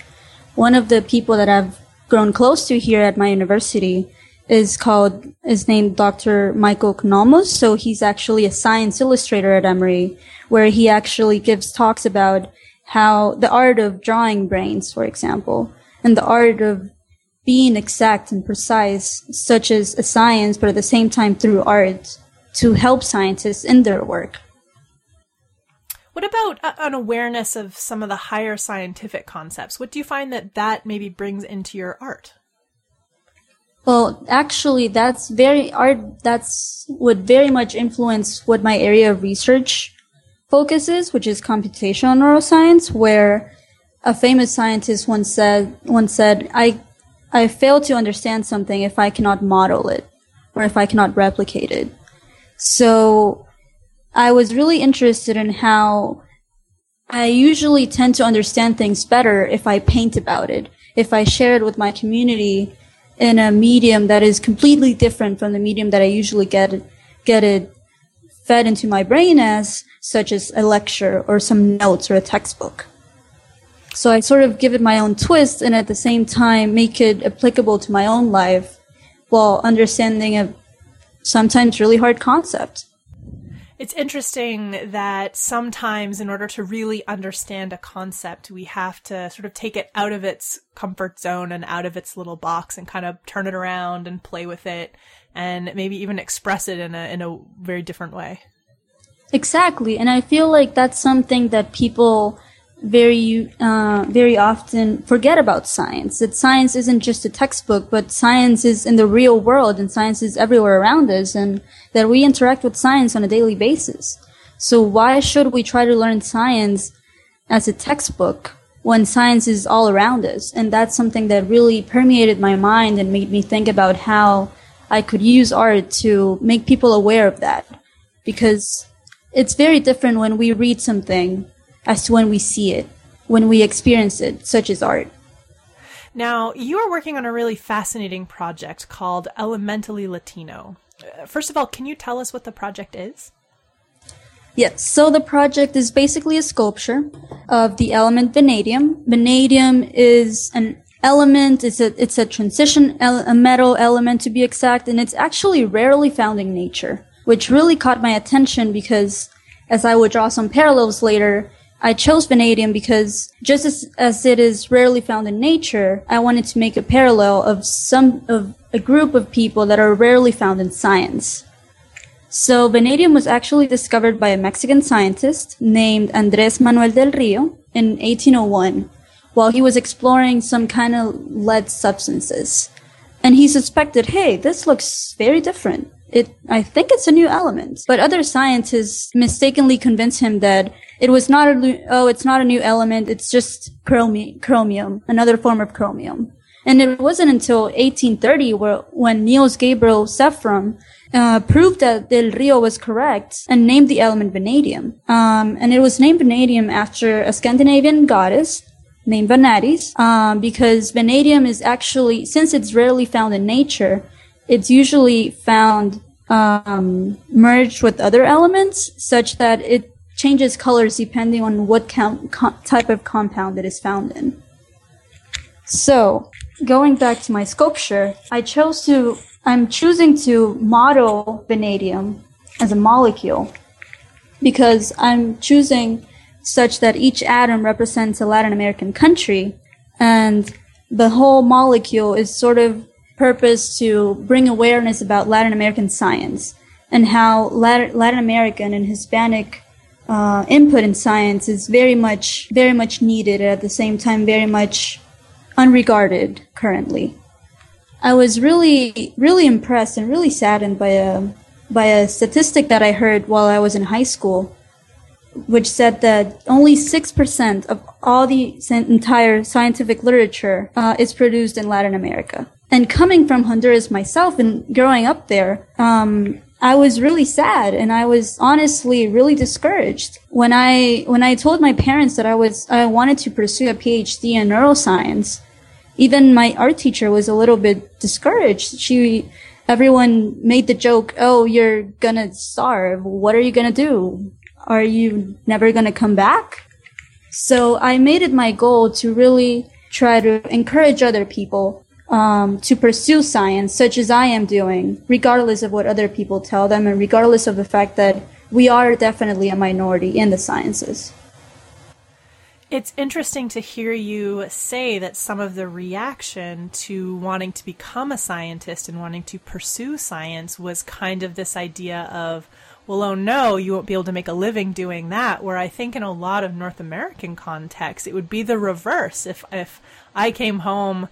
one of the people that I've grown close to here at my university is called is named Dr. Michael Konomos. So he's actually a science illustrator at Emory, where he actually gives talks about how the art of drawing brains, for example, and the art of being exact and precise, such as a science, but at the same time through art, to help scientists in their work. What about uh, an awareness of some of the higher scientific concepts? What do you find that that maybe brings into your art? Well, actually, that's very art. That's would very much influence what my area of research focuses, which is computational neuroscience, where a famous scientist once said, once said, I, I fail to understand something if I cannot model it or if I cannot replicate it. So I was really interested in how I usually tend to understand things better if I paint about it, if I share it with my community, in a medium that is completely different from the medium that I usually get get it fed into my brain as, such as a lecture or some notes or a textbook. So I sort of give it my own twist and at the same time make it applicable to my own life while understanding a sometimes really hard concept. It's interesting that sometimes, in order to really understand a concept, we have to sort of take it out of its comfort zone and out of its little box and kind of turn it around and play with it and maybe even express it in a, in a very different way. Exactly. And I feel like that's something that people very uh, very often forget about science. That science isn't just a textbook, but science is in the real world, and science is everywhere around us, and that we interact with science on a daily basis. So why should we try to learn science as a textbook when science is all around us? And that's something that really permeated my mind and made me think about how I could use art to make people aware of that, because it's very different when we read something as to when we see it, when we experience it, such as art. Now, you are working on a really fascinating project called Elementally Latino. Uh, first of all, can you tell us what the project is? Yes, so the project is basically a sculpture of the element vanadium. Vanadium is an element, it's a, it's a transition, ele- a metal element to be exact, and it's actually rarely found in nature, which really caught my attention because as I would draw some parallels later, I chose vanadium because just as, as it is rarely found in nature, I wanted to make a parallel of some of a group of people that are rarely found in science. So vanadium was actually discovered by a Mexican scientist named Andres Manuel del Rio in 1801 while he was exploring some kind of lead substances. And he suspected, hey, this looks very different. It, I think it's a new element. But other scientists mistakenly convinced him that it was not a, oh, it's not a new element. It's just chromi- chromium, another form of chromium. And it wasn't until 1830 where, when Nils Gabriel Sefström uh, proved that Del Rio was correct and named the element vanadium. Um, and it was named vanadium after a Scandinavian goddess named Vanadis, um, because vanadium is actually, since it's rarely found in nature, it's usually found um, merged with other elements, such that it changes colors depending on what com- type of compound it is found in. So, going back to my sculpture, I chose to, I'm choosing to model vanadium as a molecule because I'm choosing such that each atom represents a Latin American country and the whole molecule is sort of purpose to bring awareness about Latin American science and how Latin, American and Hispanic uh, input in science is very much, very much needed at the same time very much unregarded currently. I was really, really impressed and really saddened by a, by a statistic that I heard while I was in high school which said that only 6% of all the entire scientific literature uh, is produced in Latin America. And coming from Honduras myself and growing up there, um, I was really sad and I was honestly really discouraged when I when I told my parents that I was I wanted to pursue a PhD in neuroscience. Even my art teacher was a little bit discouraged. She everyone made the joke, "Oh, you're gonna starve. What are you gonna do? Are you never going to come back? So I made it my goal to really try to encourage other people um, to pursue science, such as I am doing, regardless of what other people tell them, and regardless of the fact that we are definitely a minority in the sciences. It's interesting to hear you say that some of the reaction to wanting to become a scientist and wanting to pursue science was kind of this idea of, well, oh no, you won't be able to make a living doing that. Where I think in a lot of North American contexts, it would be the reverse. If if I came home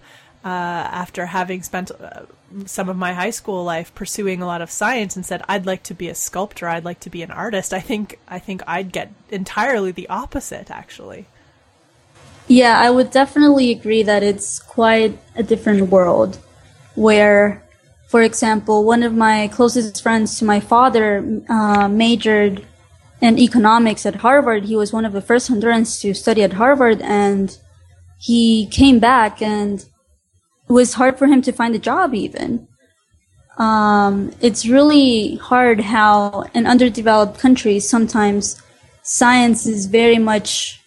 uh, after having spent uh, some of my high school life pursuing a lot of science and said I'd like to be a sculptor, I'd like to be an artist, I think I think I'd get entirely the opposite actually. Yeah, I would definitely agree that it's quite a different world where for example, one of my closest friends to my father uh, majored in economics at Harvard. He was one of the first Hondurans to study at Harvard, and he came back, and it was hard for him to find a job even. Um, it's really hard how in underdeveloped countries sometimes science is very much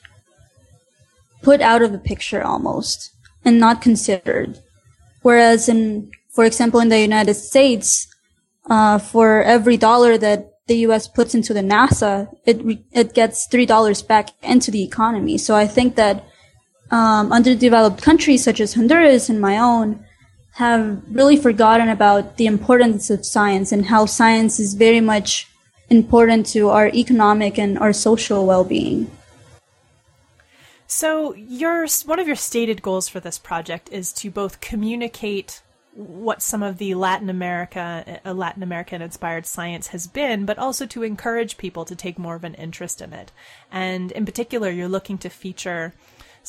put out of the picture almost and not considered. Whereas in for example, in the United States, uh, for every dollar that the U.S. puts into the NASA, it it gets three dollars back into the economy. So I think that um, underdeveloped countries such as Honduras and my own have really forgotten about the importance of science and how science is very much important to our economic and our social well-being. So, your one of your stated goals for this project is to both communicate what some of the Latin America, uh, Latin American inspired science has been, but also to encourage people to take more of an interest in it. And in particular, you're looking to feature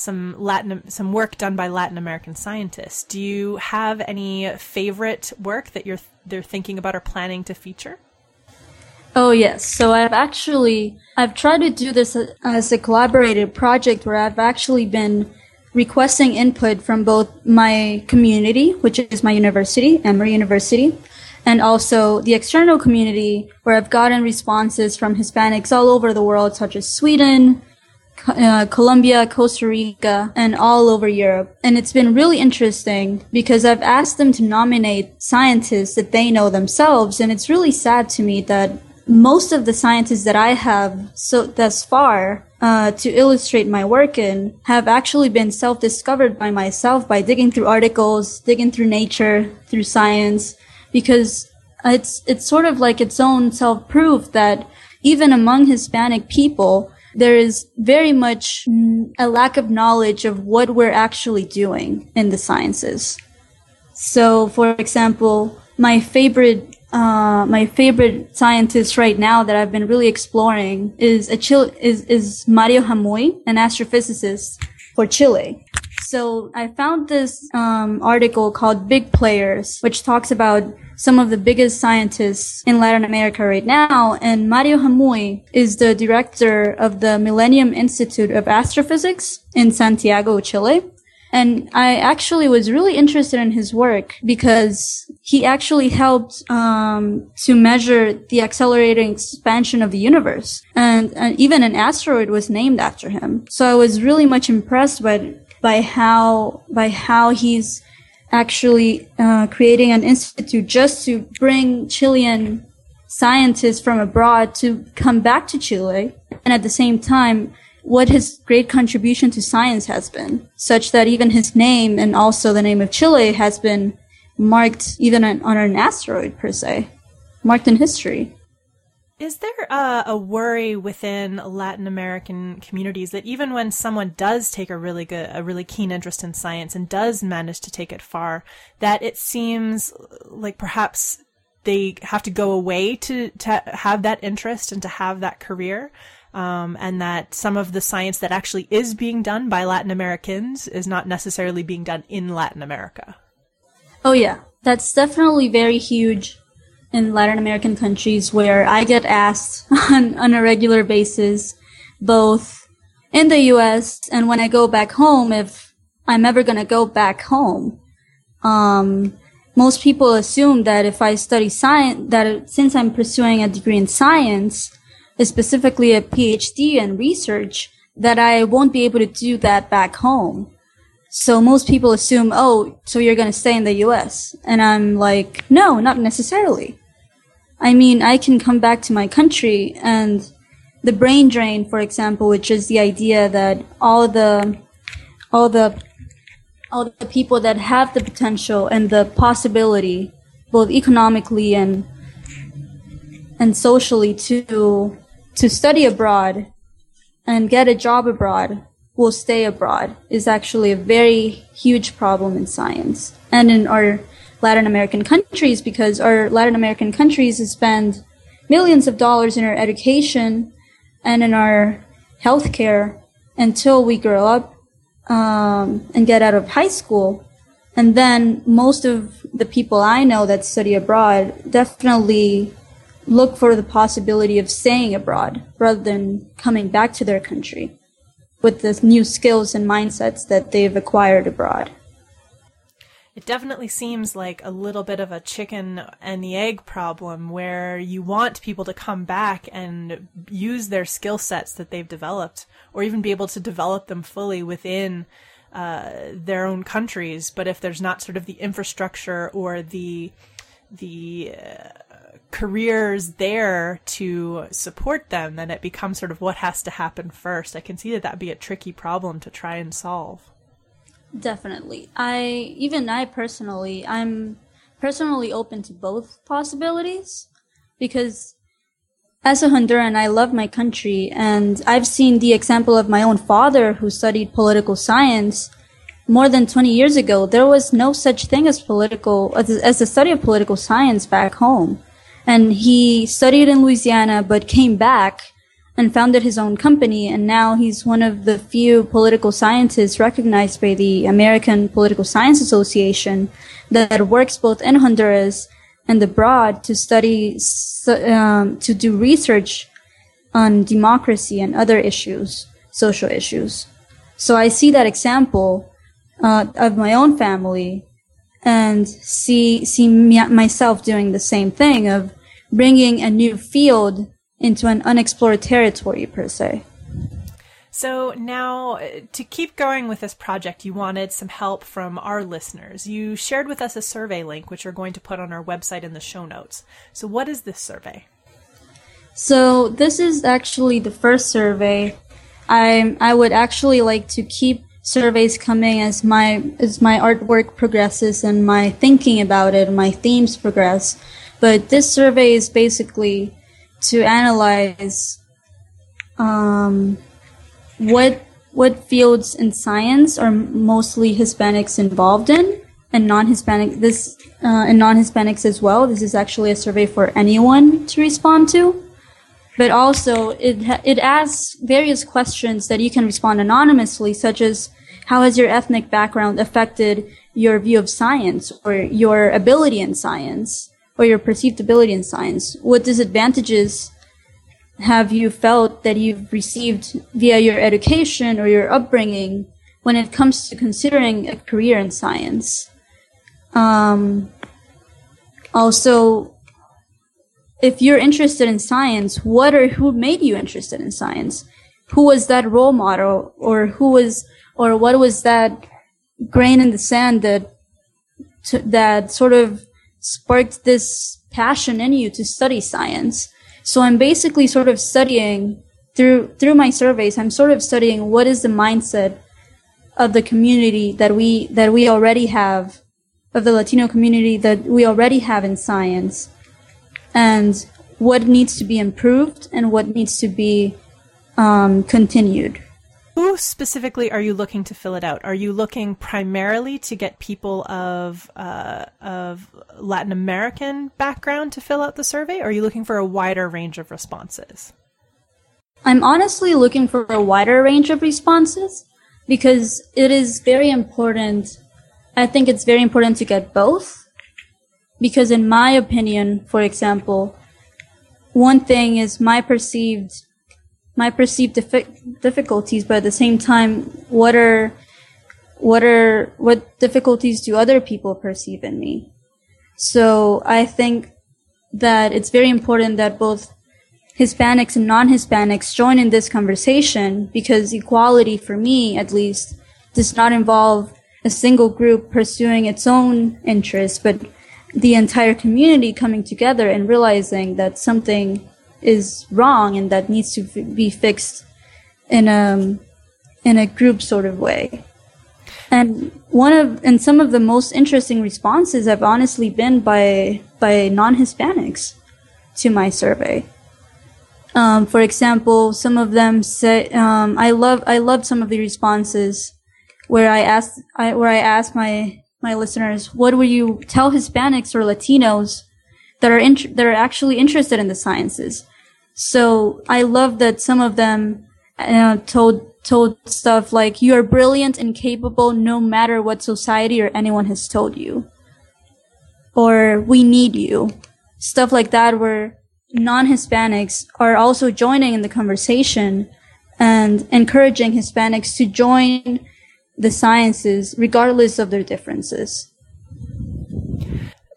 some Latin, some work done by Latin American scientists. Do you have any favorite work that you're they're thinking about or planning to feature? Oh yes. So I've actually I've tried to do this as a collaborative project where I've actually been requesting input from both my community, which is my university, Emory University, and also the external community, where I've gotten responses from Hispanics all over the world, such as Sweden, uh, Colombia, Costa Rica, and all over Europe. And it's been really interesting because I've asked them to nominate scientists that they know themselves. And it's really sad to me that most of the scientists that I have so thus far uh, to illustrate my work in have actually been self-discovered by myself by digging through articles, digging through nature, through science, because it's it's sort of like its own self-proof that even among Hispanic people, there is very much a lack of knowledge of what we're actually doing in the sciences. So, for example, my favorite uh, my favorite scientist right now that I've been really exploring is a Chile, is, is Mario Hamuy, an astrophysicist for Chile. So I found this um, article called Big Players, which talks about some of the biggest scientists in Latin America right now. And Mario Hamuy is the director of the Millennium Institute of Astrophysics in Santiago, Chile. And I actually was really interested in his work because he actually helped um, to measure the accelerating expansion of the universe. And, and even an asteroid was named after him. So I was really much impressed by, by how, by how he's actually uh, creating an institute just to bring Chilean scientists from abroad to come back to Chile and at the same time what his great contribution to science has been, such that even his name and also the name of Chile has been marked even on an asteroid per se, marked in history. Is there a, a, worry within Latin American communities that even when someone does take a really good, a really keen interest in science and does manage to take it far, that it seems like perhaps they have to go away to, to have that interest and to have that career? um, and that some of the science that actually is being done by Latin Americans is not necessarily being done in Latin America. Oh, yeah. That's definitely very huge in Latin American countries where I get asked on, on a regular basis, both in the US and when I go back home, if I'm ever going to go back home. Um, most people assume that if I study science, that since I'm pursuing a degree in science, specifically a PhD and research, that I won't be able to do that back home. So most people assume, oh, so you're going to stay in the US. And I'm like, no, not necessarily. I mean, I can come back to my country and the brain drain, for example, which is the idea that all the, all the, all the people that have the potential and the possibility, both economically and, and socially to to study abroad and get a job abroad will stay abroad is actually a very huge problem in science and in our Latin American countries because our Latin American countries spend millions of dollars in our education and in our healthcare until we grow up um, and get out of high school. And then most of the people I know that study abroad definitely look for the possibility of staying abroad rather than coming back to their country with the new skills and mindsets that they've acquired abroad. It definitely seems like a little bit of a chicken and the egg problem where you want people to come back and use their skill sets that they've developed or even be able to develop them fully within uh, their own countries. But if there's not sort of the infrastructure or the the uh, careers there to support them, then it becomes sort of what has to happen first. I can see that that'd be a tricky problem to try and solve. Definitely. I, even I personally, I'm personally open to both possibilities because as a Honduran, I love my country and I've seen the example of my own father who studied political science more than 20 years ago. There was no such thing as political, as, as the study of political science back home. And he studied in Louisiana, but came back and founded his own company. And now he's one of the few political scientists recognized by the American Political Science Association that works both in Honduras and abroad to study, um, to do research on democracy and other issues, social issues. So I see that example uh, of my own family and see see myself doing the same thing of bringing a new field into an unexplored territory per se. So now, uh, to keep going with this project, you wanted some help from our listeners. You shared with us a survey link, which we're going to put on our website in the show notes. So, what is this survey? So, this is actually the first survey I I would actually like to keep surveys coming as my as my artwork progresses and my thinking about it, my themes progress. But this survey is basically to analyze um, what what fields in science are mostly Hispanics involved in, and non-Hispanic this uh, and non-Hispanics as well. This is actually a survey for anyone to respond to but also it it asks various questions that you can respond anonymously, such as how has your ethnic background affected your view of science or your ability in science or your perceived ability in science? What disadvantages have you felt that you've received via your education or your upbringing when it comes to considering a career in science? Um, also, if you're interested in science, what or who made you interested in science? Who was that role model or who was, or what was that grain in the sand that, that sort of sparked this passion in you to study science? So I'm basically sort of studying through, through my surveys, I'm sort of studying what is the mindset of the community that we, that we already have, of the Latino community that we already have in science and what needs to be improved and what needs to be um, continued. Who specifically are you looking to fill it out? Are you looking primarily to get people of uh, of Latin American background to fill out the survey, or are you looking for a wider range of responses? I'm honestly looking for a wider range of responses because it is very important. I think it's very important to get both because in my opinion, for example, one thing is my perceived, my perceived difficulties, but at the same time, what are, what are, what difficulties do other people perceive in me? So I think that it's very important that both Hispanics and non-Hispanics join in this conversation because equality for me, at least, does not involve a single group pursuing its own interests, but the entire community coming together and realizing that something is wrong and that needs to f- be fixed in a in a group sort of way. And one of and some of the most interesting responses have honestly been by by non-Hispanics to my survey. Um, for example, some of them say um, I love I loved some of the responses where I asked I, where I asked my my listeners, what would you tell Hispanics or Latinos that are int- that are actually interested in the sciences? So I love that some of them uh, told told stuff like you are brilliant and capable no matter what society or anyone has told you, or we need you, stuff like that where non-Hispanics are also joining in the conversation and encouraging Hispanics to join the sciences, regardless of their differences.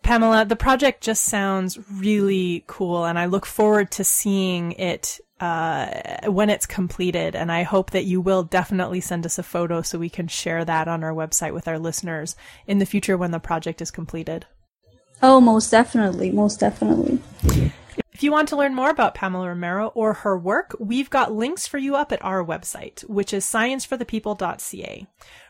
Pamela, the project just sounds really cool, and I look forward to seeing it uh, when it's completed. And I hope that you will definitely send us a photo so we can share that on our website with our listeners in the future when the project is completed. Oh, most definitely. Most definitely. If you want to learn more about Pamela Romero or her work, we've got links for you up at our website, which is scienceforthepeople.ca.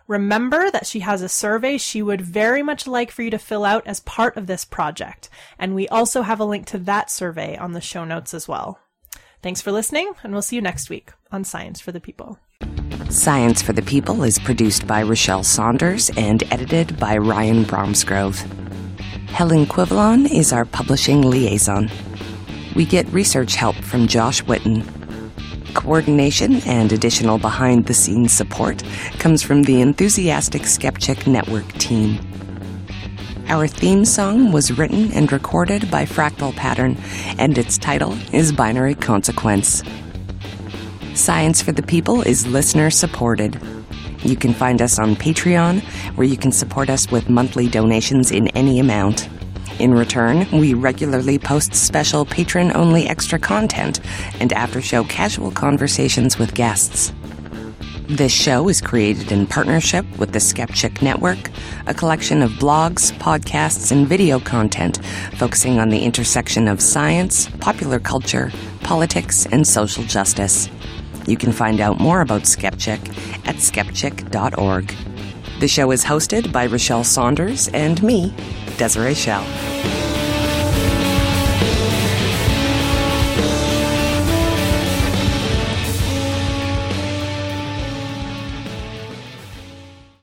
Remember that she has a survey she would very much like for you to fill out as part of this project. And we also have a link to that survey on the show notes as well. Thanks for listening, and we'll see you next week on Science for the People. Science for the People is produced by Rachelle Saunders and edited by Ryan Bromsgrove. Helen Quivalon is our publishing liaison. We get research help from Josh Witten. Coordination and additional behind the scenes support comes from the enthusiastic Skepchick Network team. Our theme song was written and recorded by Fractal Pattern, and its title is Binary Consequence. Science for the People is listener supported. You can find us on Patreon, where you can support us with monthly donations in any amount. In return, we regularly post special patron only extra content and after show casual conversations with guests. This show is created in partnership with the Skepchick Network, a collection of blogs, podcasts, and video content focusing on the intersection of science, popular culture, politics, and social justice. You can find out more about Skepchick at skepchick.org. The show is hosted by Rachelle Saunders and me, Desiree Schell.